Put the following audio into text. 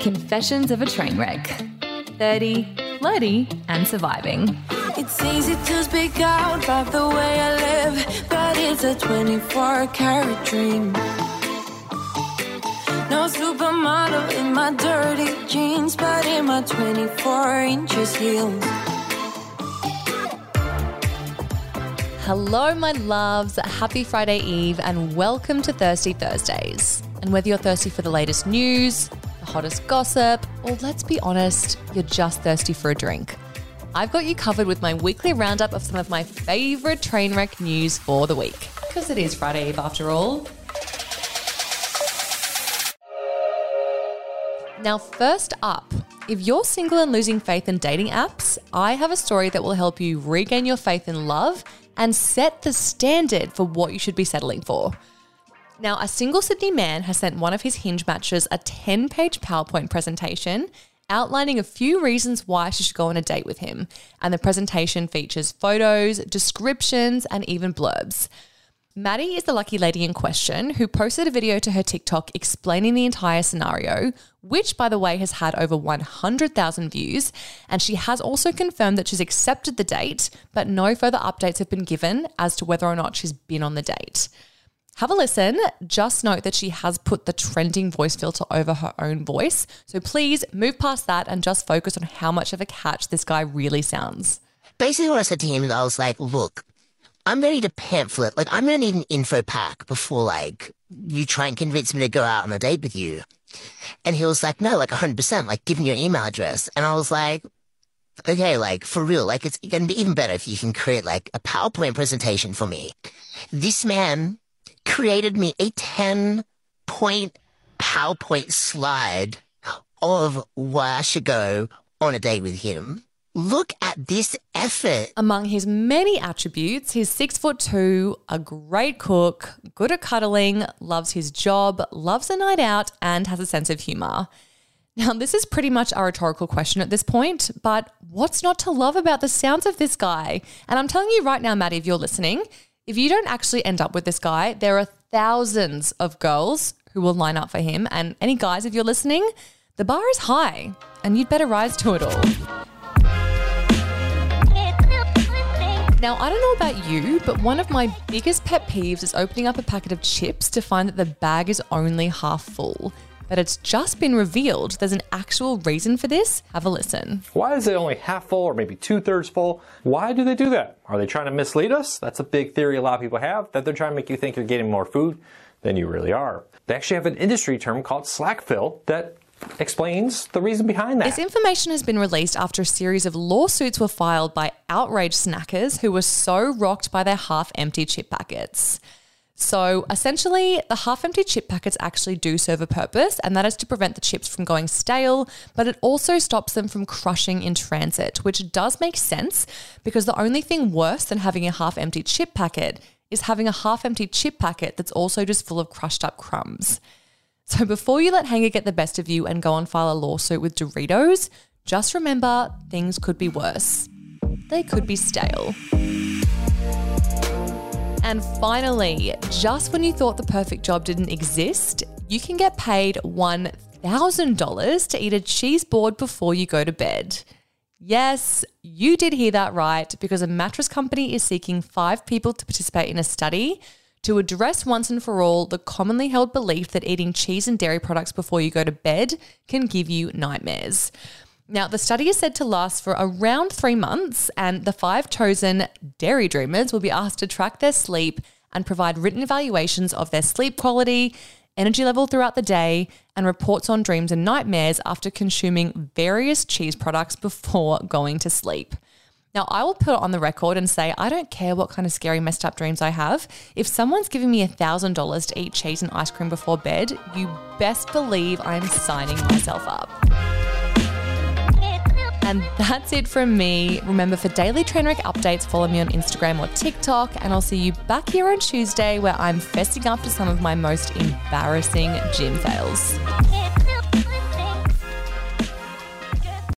Confessions of a Trainwreck 30, flirty, and surviving. It's easy to speak out about the way I live, but it's a 24 karat dream. No supermodel in my dirty jeans, but in my 24 inches heels. Hello, my loves. Happy Friday Eve, and welcome to Thirsty Thursdays. And whether you're thirsty for the latest news, the hottest gossip, or let's be honest, you're just thirsty for a drink, I've got you covered with my weekly roundup of some of my favorite train wreck news for the week. Because it is Friday Eve after all. Now, first up, if you're single and losing faith in dating apps, I have a story that will help you regain your faith in love and set the standard for what you should be settling for. Now, a single Sydney man has sent one of his hinge matches a 10 page PowerPoint presentation outlining a few reasons why she should go on a date with him. And the presentation features photos, descriptions, and even blurbs. Maddie is the lucky lady in question who posted a video to her TikTok explaining the entire scenario, which, by the way, has had over 100,000 views. And she has also confirmed that she's accepted the date, but no further updates have been given as to whether or not she's been on the date. Have a listen. Just note that she has put the trending voice filter over her own voice. So please move past that and just focus on how much of a catch this guy really sounds. Basically, what I said to him, I was like, look, I'm ready to pamphlet. Like, I'm going to need an info pack before, like, you try and convince me to go out on a date with you. And he was like, no, like 100%, like, give me your email address. And I was like, okay, like, for real, like, it's going to be even better if you can create, like, a PowerPoint presentation for me. This man created me a 10 point PowerPoint slide of why I should go on a date with him. Look at this effort. Among his many attributes, he's six foot two, a great cook, good at cuddling, loves his job, loves a night out, and has a sense of humor. Now, this is pretty much a rhetorical question at this point, but what's not to love about the sounds of this guy? And I'm telling you right now, Maddie, if you're listening, if you don't actually end up with this guy, there are thousands of girls who will line up for him. And any guys, if you're listening, the bar is high and you'd better rise to it all. Now, I don't know about you, but one of my biggest pet peeves is opening up a packet of chips to find that the bag is only half full. But it's just been revealed there's an actual reason for this. Have a listen. Why is it only half full or maybe two thirds full? Why do they do that? Are they trying to mislead us? That's a big theory a lot of people have, that they're trying to make you think you're getting more food than you really are. They actually have an industry term called slack fill that explains the reason behind that. This information has been released after a series of lawsuits were filed by outraged snackers who were so rocked by their half empty chip packets. So essentially, the half empty chip packets actually do serve a purpose, and that is to prevent the chips from going stale, but it also stops them from crushing in transit, which does make sense because the only thing worse than having a half empty chip packet is having a half empty chip packet that's also just full of crushed up crumbs. So before you let Hanger get the best of you and go and file a lawsuit with Doritos, just remember things could be worse. They could be stale. And finally, just when you thought the perfect job didn't exist, you can get paid $1,000 to eat a cheese board before you go to bed. Yes, you did hear that right, because a mattress company is seeking five people to participate in a study to address once and for all the commonly held belief that eating cheese and dairy products before you go to bed can give you nightmares. Now, the study is said to last for around three months, and the five chosen dairy dreamers will be asked to track their sleep and provide written evaluations of their sleep quality, energy level throughout the day, and reports on dreams and nightmares after consuming various cheese products before going to sleep. Now, I will put it on the record and say, I don't care what kind of scary, messed up dreams I have. If someone's giving me $1,000 to eat cheese and ice cream before bed, you best believe I'm signing myself up. And that's it from me. Remember, for daily Trainwreck updates, follow me on Instagram or TikTok, and I'll see you back here on Tuesday where I'm fessing up to some of my most embarrassing gym fails.